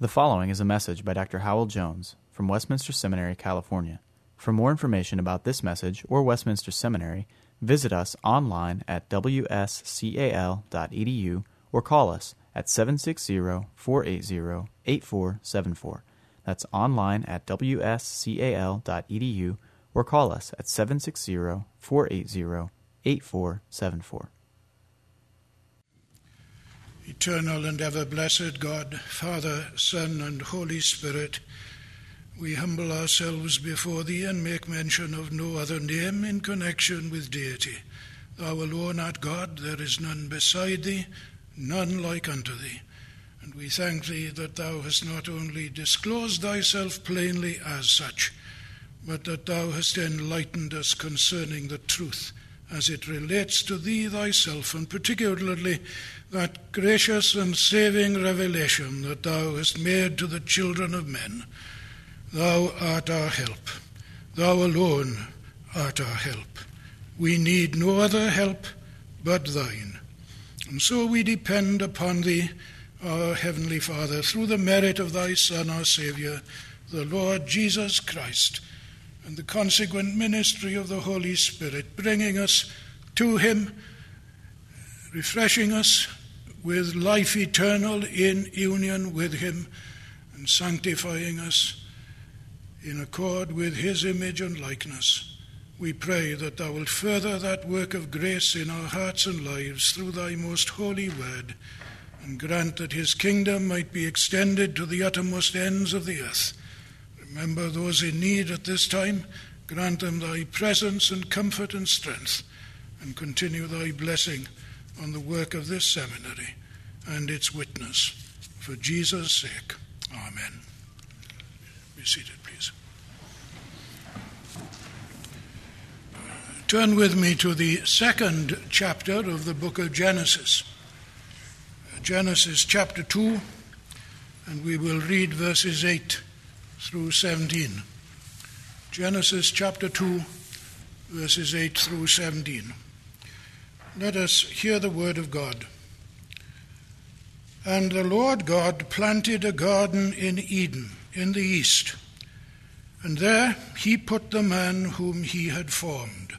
The following is a message by Dr. Hywel Jones from Westminster Seminary, California. For more information about this message or Westminster Seminary, visit us online at wscal.edu or call us at 760 480 8474. That's online at wscal.edu or call us at 760 480 8474. Eternal and ever blessed God, Father, Son, and Holy Spirit, we humble ourselves before Thee and make mention of no other name in connection with deity. Thou alone art God, there is none beside Thee, none like unto Thee. And we thank Thee that Thou hast not only disclosed Thyself plainly as such, but that Thou hast enlightened us concerning the truth as it relates to Thee Thyself, and particularly that gracious and saving revelation that Thou hast made to the children of men. Thou art our help. Thou alone art our help. We need no other help but Thine. And so we depend upon Thee, our Heavenly Father, through the merit of Thy Son, our Saviour, the Lord Jesus Christ, and the consequent ministry of the Holy Spirit, bringing us to Him, refreshing us with life eternal in union with Him, and sanctifying us in accord with His image and likeness. We pray that Thou wilt further that work of grace in our hearts and lives through Thy most holy word, and grant that His kingdom might be extended to the uttermost ends of the earth. Remember those in need at this time. Grant them Thy presence and comfort and strength, and continue Thy blessing on the work of this seminary and its witness. For Jesus' sake. Amen. Be seated, please. Turn with me to the second chapter of the book of Genesis. Genesis chapter 2, and we will read verses 8 through 17. Genesis chapter 2, verses 8 through 17. Let us hear the word of God. And the Lord God planted a garden in Eden, in the east, and there he put the man whom he had formed.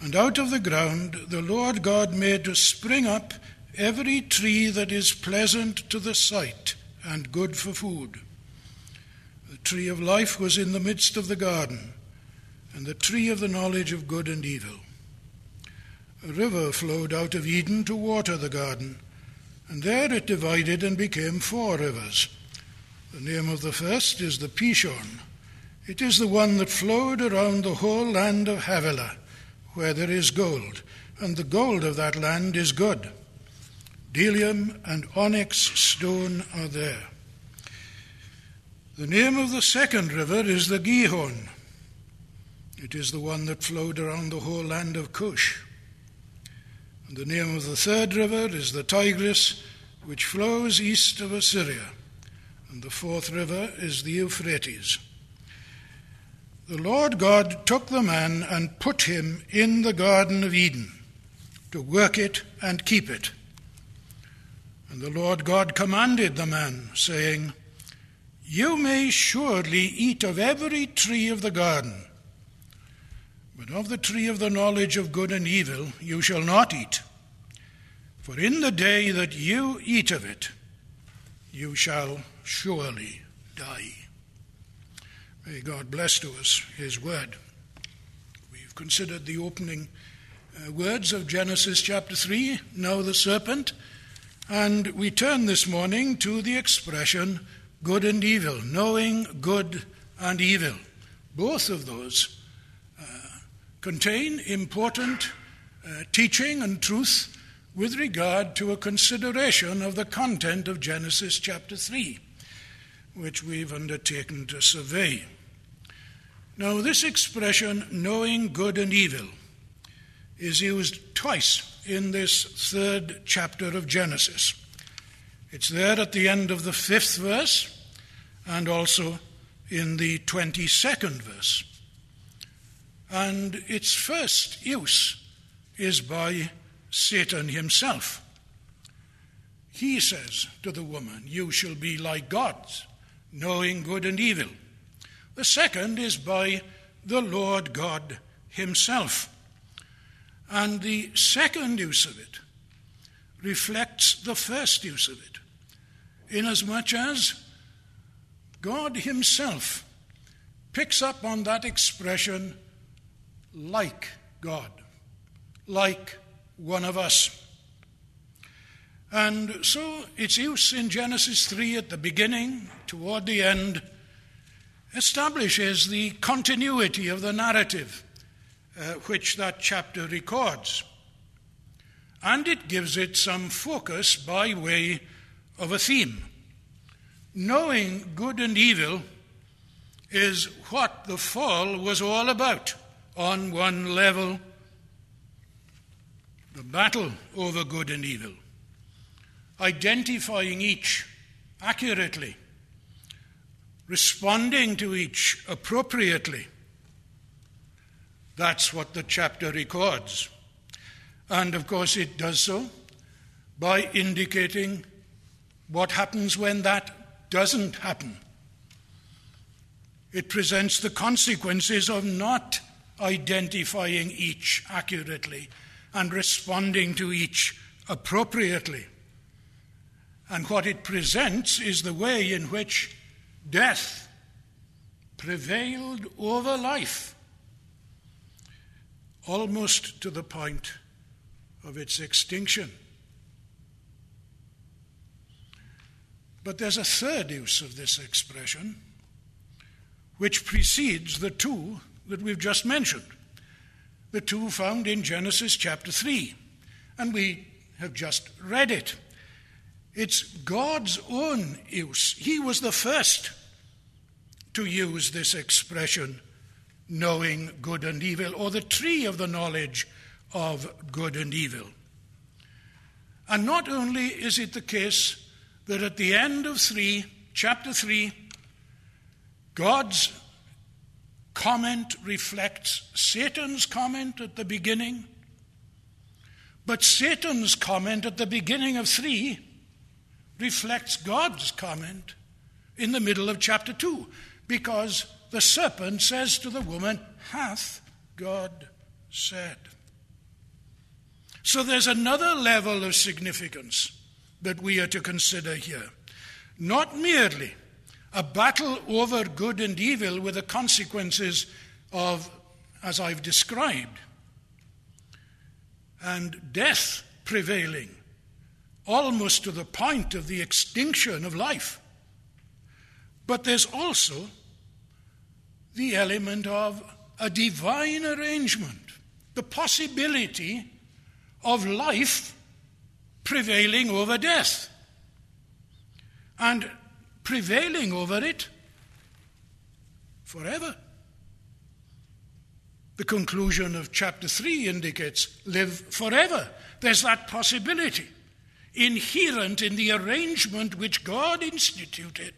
And out of the ground the Lord God made to spring up every tree that is pleasant to the sight and good for food. The tree of life was in the midst of the garden, and the tree of the knowledge of good and evil. A river flowed out of Eden to water the garden, and there it divided and became four rivers. The name of the first is the Pishon. It is the one that flowed around the whole land of Havilah, where there is gold, and the gold of that land is good. Bdellium and onyx stone are there. The name of the second river is the Gihon. It is the one that flowed around the whole land of Cush. And the name of the third river is the Tigris, which flows east of Assyria. And the fourth river is the Euphrates. The Lord God took the man and put him in the Garden of Eden to work it and keep it. And the Lord God commanded the man, saying, You may surely eat of every tree of the garden, but of the tree of the knowledge of good and evil you shall not eat. For in the day that you eat of it, you shall surely die. May God bless to us His word. We've considered the opening uh, words of Genesis chapter 3, now the serpent, and we turn this morning to the expression good and evil, knowing good and evil. Both of those uh, contain important uh, teaching and truth with regard to a consideration of the content of Genesis chapter 3, which we've undertaken to survey. Now, this expression, knowing good and evil, is used twice in this third chapter of Genesis. It's there at the end of the fifth verse and also in the 22nd verse. And its first use is by Satan himself. He says to the woman, You shall be like gods, knowing good and evil. The second is by the Lord God Himself. And the second use of it reflects the first use of it, inasmuch as God Himself picks up on that expression like God, like one of us. And so its use in Genesis 3 at the beginning, toward the end, establishes the continuity of the narrative uh, which that chapter records. And it gives it some focus by way of a theme. Knowing good and evil is what the fall was all about on one level the battle over good and evil, identifying each accurately, responding to each appropriately. That's what the chapter records. And of course, it does so by indicating what happens when that doesn't happen. It presents the consequences of not identifying each accurately and responding to each appropriately. And what it presents is the way in which death prevailed over life, almost to the point of its extinction. But there's a third use of this expression, which precedes the two that we've just mentioned the two found in Genesis chapter 3. And we have just read it. It's God's own use. He was the first to use this expression, knowing good and evil, or the tree of the knowledge of good and evil. And not only is it the case that at the end of 3, chapter 3, God's comment reflects Satan's comment at the beginning, but Satan's comment at the beginning of 3 reflects God's comment in the middle of chapter 2, because the serpent says to the woman, Hath God said? So there's another level of significance that we are to consider here. Not merely a battle over good and evil with the consequences of, as I've described, and death prevailing, almost to the point of the extinction of life. But there's also the element of a divine arrangement, the possibility of life prevailing over death. And prevailing over it forever. The conclusion of chapter 3 indicates live forever. There's that possibility inherent in the arrangement which God instituted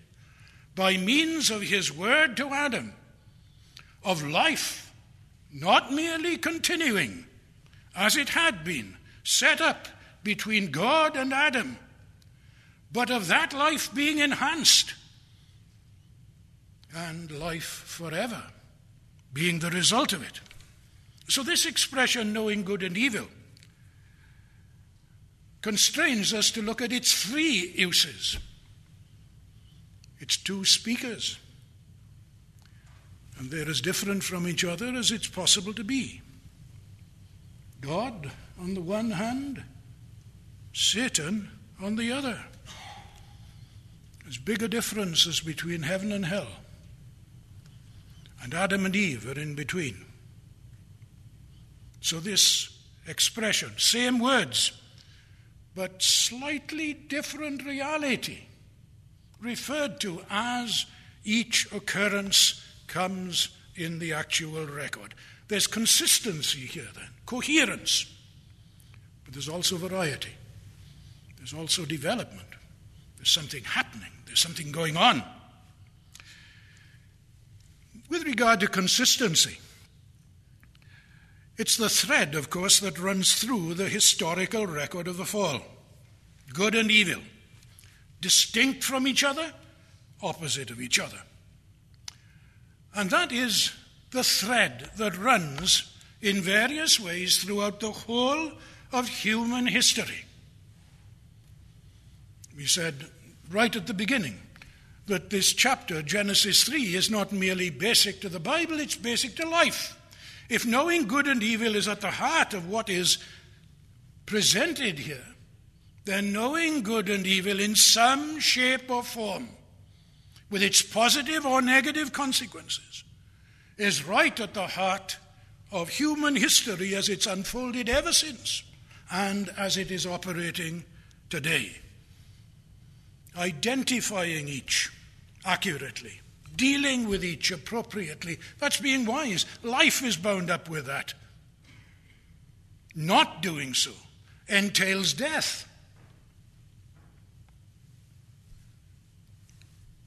by means of his word to Adam of life, not merely continuing as it had been set up between God and Adam but of that life being enhanced and life forever being the result of it. So, this expression, knowing good and evil, constrains us to look at its three uses, its two speakers. And they're as different from each other as it's possible to be. God on the one hand, Satan on the other. As big a difference as between heaven and hell. And Adam and Eve are in between. So, this expression, same words, but slightly different reality, referred to as each occurrence comes in the actual record. There's consistency here, then, coherence, but there's also variety, there's also development, there's something happening. There's something going on. With regard to consistency, it's the thread, of course, that runs through the historical record of the fall. good and evil, distinct from each other, opposite of each other. And that is the thread that runs in various ways throughout the whole of human history. We said right at the beginning that this chapter, Genesis 3, is not merely basic to the Bible, it's basic to life. If knowing good and evil is at the heart of what is presented here, then knowing good and evil in some shape or form, with its positive or negative consequences, is right at the heart of human history as it's unfolded ever since and as it is operating today. Identifying each accurately, dealing with each appropriately, that's being wise. Life is bound up with that. Not doing so entails death.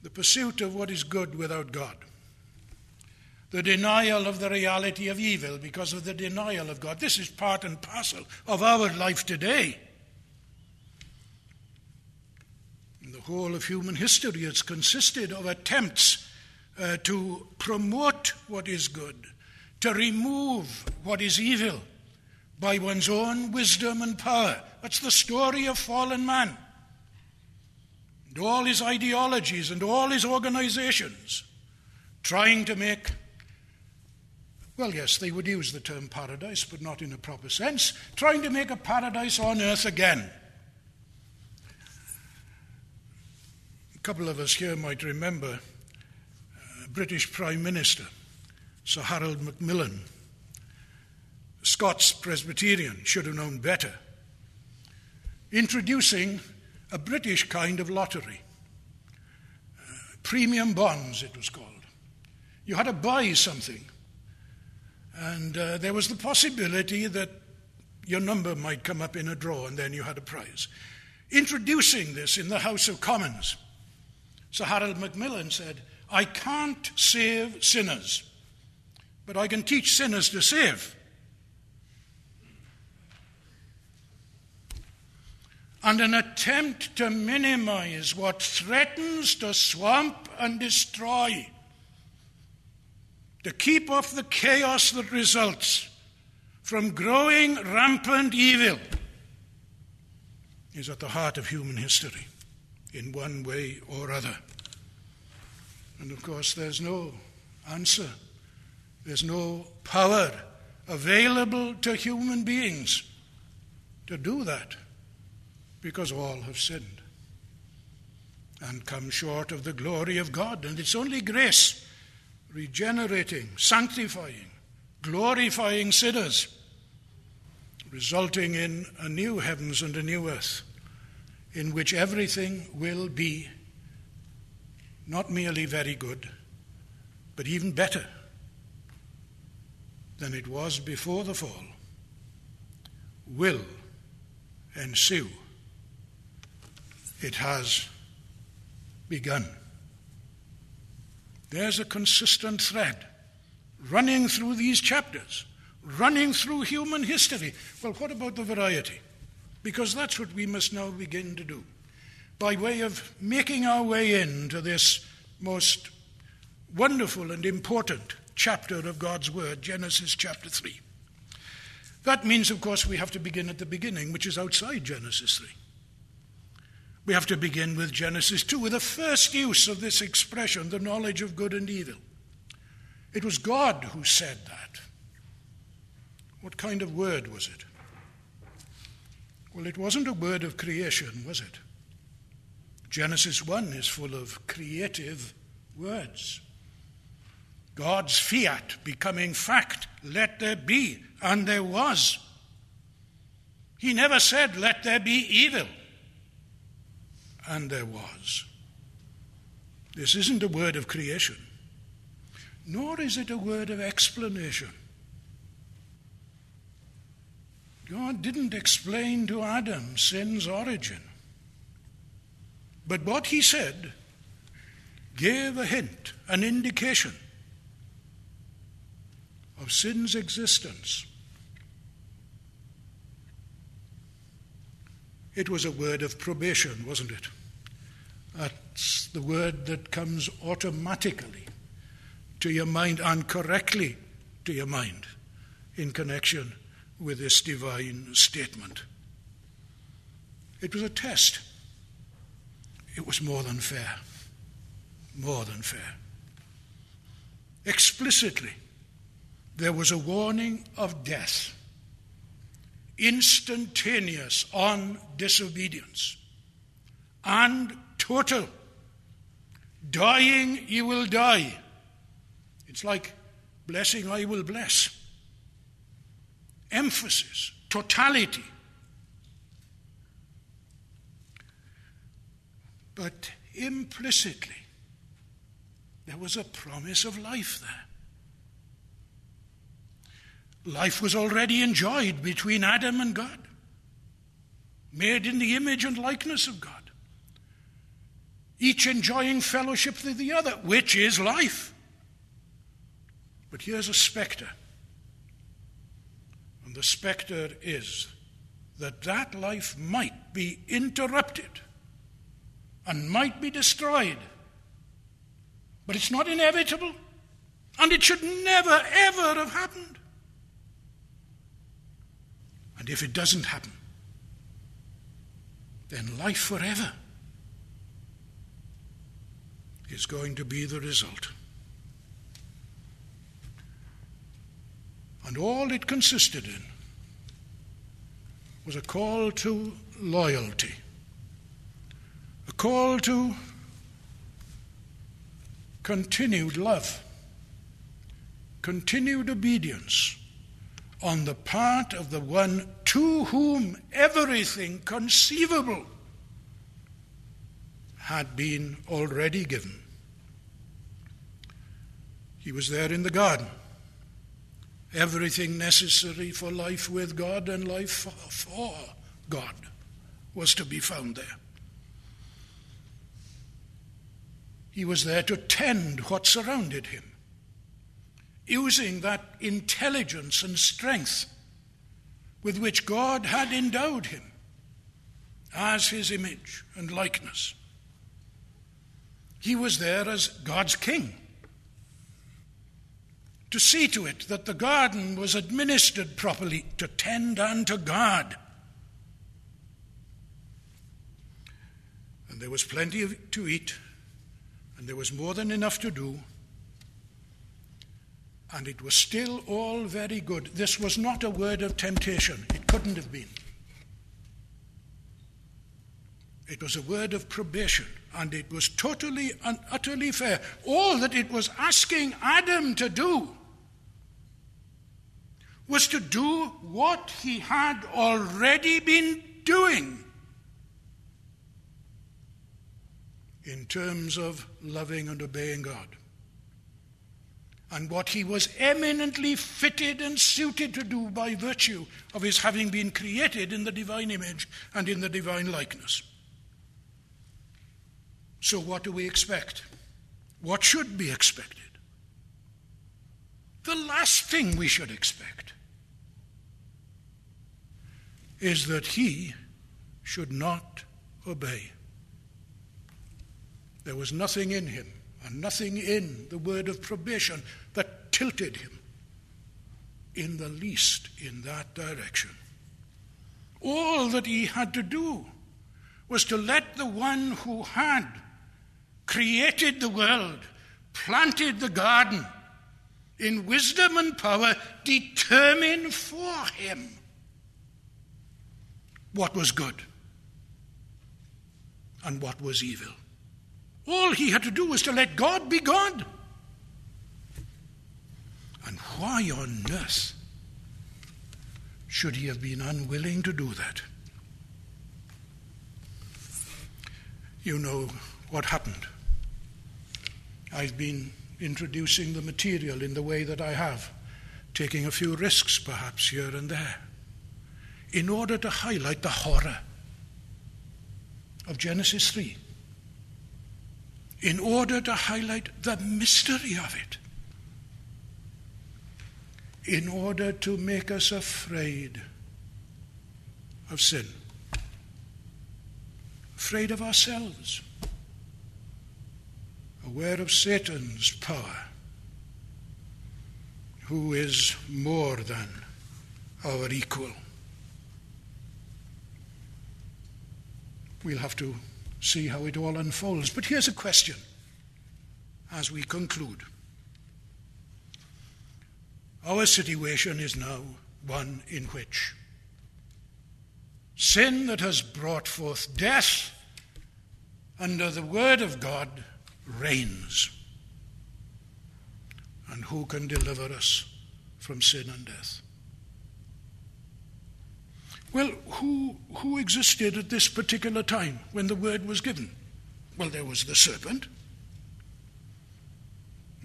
The pursuit of what is good without God the denial of the reality of evil because of the denial of God. This is part and parcel of our life today. The whole of human history, it's consisted of attempts uh, to promote what is good, to remove what is evil by one's own wisdom and power. That's the story of fallen man. And all his ideologies and all his organizations trying to make well, yes, they would use the term paradise, but not in a proper sense, trying to make a paradise on earth again. A couple of us here might remember uh, British Prime Minister Sir Harold Macmillan, Scots Presbyterian, should have known better, introducing a British kind of lottery. Uh, premium bonds, it was called. You had to buy something and uh, there was the possibility that your number might come up in a draw and then you had a prize. Introducing this in the House of Commons, Sir Harold Macmillan said, I can't save sinners, but I can teach sinners to save. And an attempt to minimize what threatens to swamp and destroy to keep off the chaos that results from growing rampant evil is at the heart of human history in one way or other. And of course, there's no answer, there's no power available to human beings to do that because all have sinned and come short of the glory of God. And it's only grace regenerating, sanctifying, glorifying sinners, resulting in a new heavens and a new earth in which everything will be not merely very good, but even better than it was before the fall, will ensue. It has begun. There's a consistent thread running through these chapters, running through human history. Well, what about the variety? Because that's what we must now begin to do. By way of making our way into this most wonderful and important chapter of God's Word, Genesis chapter 3. That means, of course, we have to begin at the beginning, which is outside Genesis 3. We have to begin with Genesis 2, with the first use of this expression, the knowledge of good and evil. It was God who said that. What kind of word was it? Well, it wasn't a word of creation, was it? Genesis 1 is full of creative words. God's fiat becoming fact, let there be, and there was. He never said, let there be evil and there was. This isn't a word of creation, nor is it a word of explanation. God didn't explain to Adam sin's origin. But what he said gave a hint, an indication of sin's existence. It was a word of probation, wasn't it? That's the word that comes automatically to your mind and correctly to your mind in connection with this divine statement. It was a test. It was more than fair. More than fair. Explicitly, there was a warning of death, instantaneous on disobedience, and total. Dying, you will die. It's like blessing, I will bless. Emphasis, totality. But implicitly, there was a promise of life there. Life was already enjoyed between Adam and God, made in the image and likeness of God, each enjoying fellowship with the other, which is life. But here's a spectre. And the spectre is that that life might be interrupted and might be destroyed. But it's not inevitable, and it should never, ever have happened. And if it doesn't happen, then life forever is going to be the result. And all it consisted in was a call to loyalty a call to continued love, continued obedience on the part of the one to whom everything conceivable had been already given. He was there in the garden. Everything necessary for life with God and life for God was to be found there. He was there to tend what surrounded him, using that intelligence and strength with which God had endowed him as his image and likeness. He was there as God's king to see to it that the garden was administered properly, to tend unto God. And there was plenty to eat and there was more than enough to do. And it was still all very good. This was not a word of temptation, it couldn't have been. It was a word of probation, and it was totally and utterly fair. All that it was asking Adam to do was to do what he had already been doing. in terms of loving and obeying God. And what he was eminently fitted and suited to do by virtue of his having been created in the divine image and in the divine likeness. So, what do we expect? What should be expected? The last thing we should expect is that he should not obey. There was nothing in him and nothing in the word of probation that tilted him in the least in that direction. All that he had to do was to let the one who had created the world, planted the garden, in wisdom and power, determine for him what was good and what was evil. All he had to do was to let God be God. And why on earth should he have been unwilling to do that? You know what happened. I've been introducing the material in the way that I have, taking a few risks perhaps here and there, in order to highlight the horror of Genesis 3 in order to highlight the mystery of it, in order to make us afraid of sin. Afraid of ourselves, aware of Satan's power, who is more than our equal. We'll have to see how it all unfolds. But here's a question as we conclude. Our situation is now one in which sin that has brought forth death under the word of God reigns. And who can deliver us from sin and death? Well, who, who existed at this particular time when the word was given? Well, there was the serpent.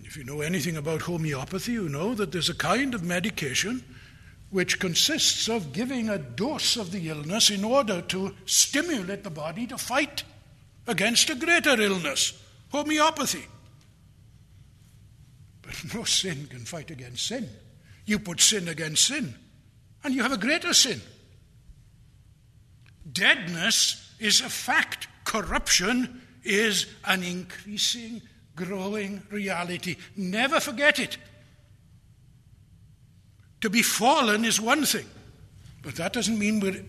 If you know anything about homeopathy, you know that there's a kind of medication which consists of giving a dose of the illness in order to stimulate the body to fight against a greater illness homeopathy. But no sin can fight against sin. You put sin against sin, and you have a greater sin. Deadness is a fact, corruption is an increasing, growing reality. Never forget it. To be fallen is one thing, but that doesn't mean we're,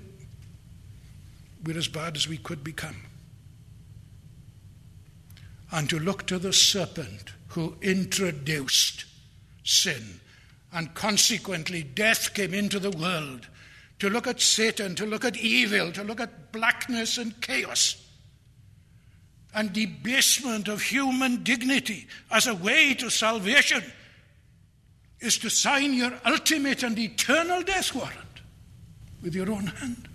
we're as bad as we could become. And to look to the serpent who introduced sin, and consequently death came into the world to look at Satan, to look at evil, to look at blackness and chaos and debasement of human dignity as a way to salvation is to sign your ultimate and eternal death warrant with your own hand.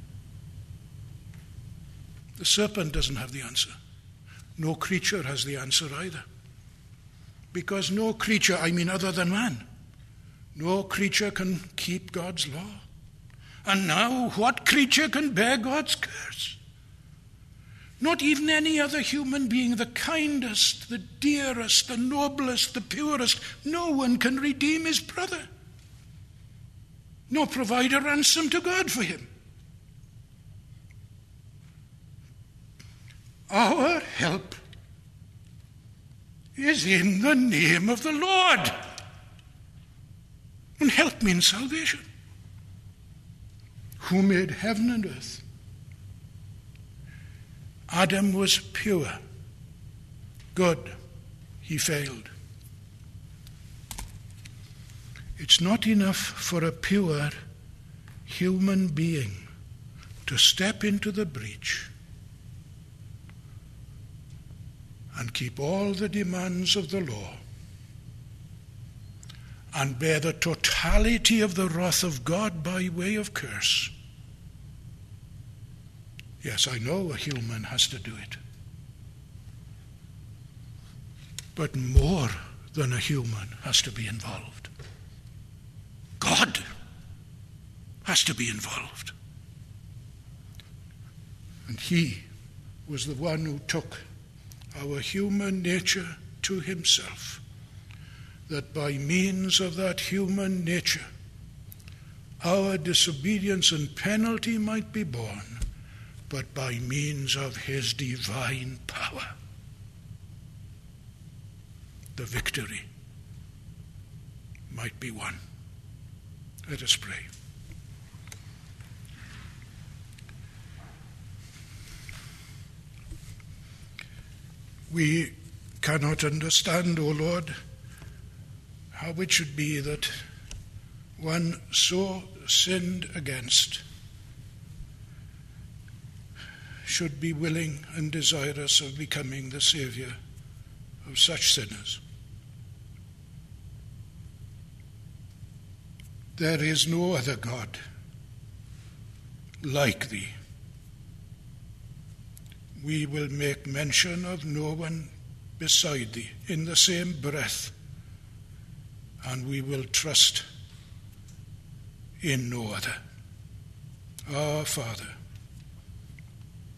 The serpent doesn't have the answer. No creature has the answer either. Because no creature, I mean other than man, no creature can keep God's law. And now, what creature can bear God's curse? Not even any other human being, the kindest, the dearest, the noblest, the purest. No one can redeem his brother, nor provide a ransom to God for him. Our help is in the name of the Lord. And help means salvation who made heaven and earth. Adam was pure, good, he failed. It's not enough for a pure human being to step into the breach and keep all the demands of the law and bear the totality of the wrath of God by way of curse. Yes, I know a human has to do it. But more than a human has to be involved. God has to be involved. And He was the one who took our human nature to Himself that by means of that human nature, our disobedience and penalty might be borne, but by means of his divine power, the victory might be won. Let us pray. We cannot understand, O Lord how it should be that one so sinned against should be willing and desirous of becoming the Saviour of such sinners. There is no other God like thee. We will make mention of no one beside thee in the same breath and we will trust in no other. Our Father,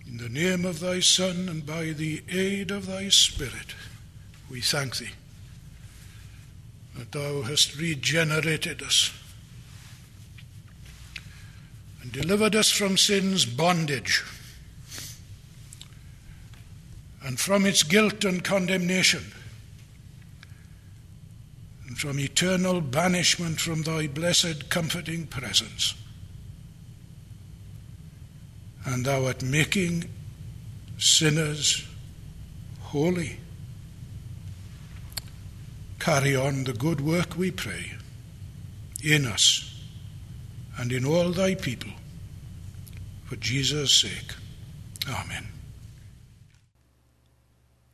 in the name of thy Son and by the aid of thy Spirit, we thank thee that thou hast regenerated us and delivered us from sin's bondage and from its guilt and condemnation, and from eternal banishment from thy blessed comforting presence. And thou art making sinners holy. Carry on the good work, we pray, in us and in all thy people, for Jesus' sake. Amen.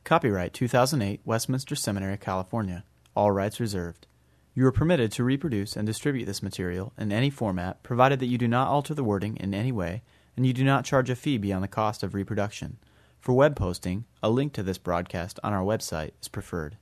Copyright 2008 Westminster Seminary, California. All rights reserved. You are permitted to reproduce and distribute this material in any format provided that you do not alter the wording in any way and you do not charge a fee beyond the cost of reproduction. For web posting, a link to this broadcast on our website is preferred.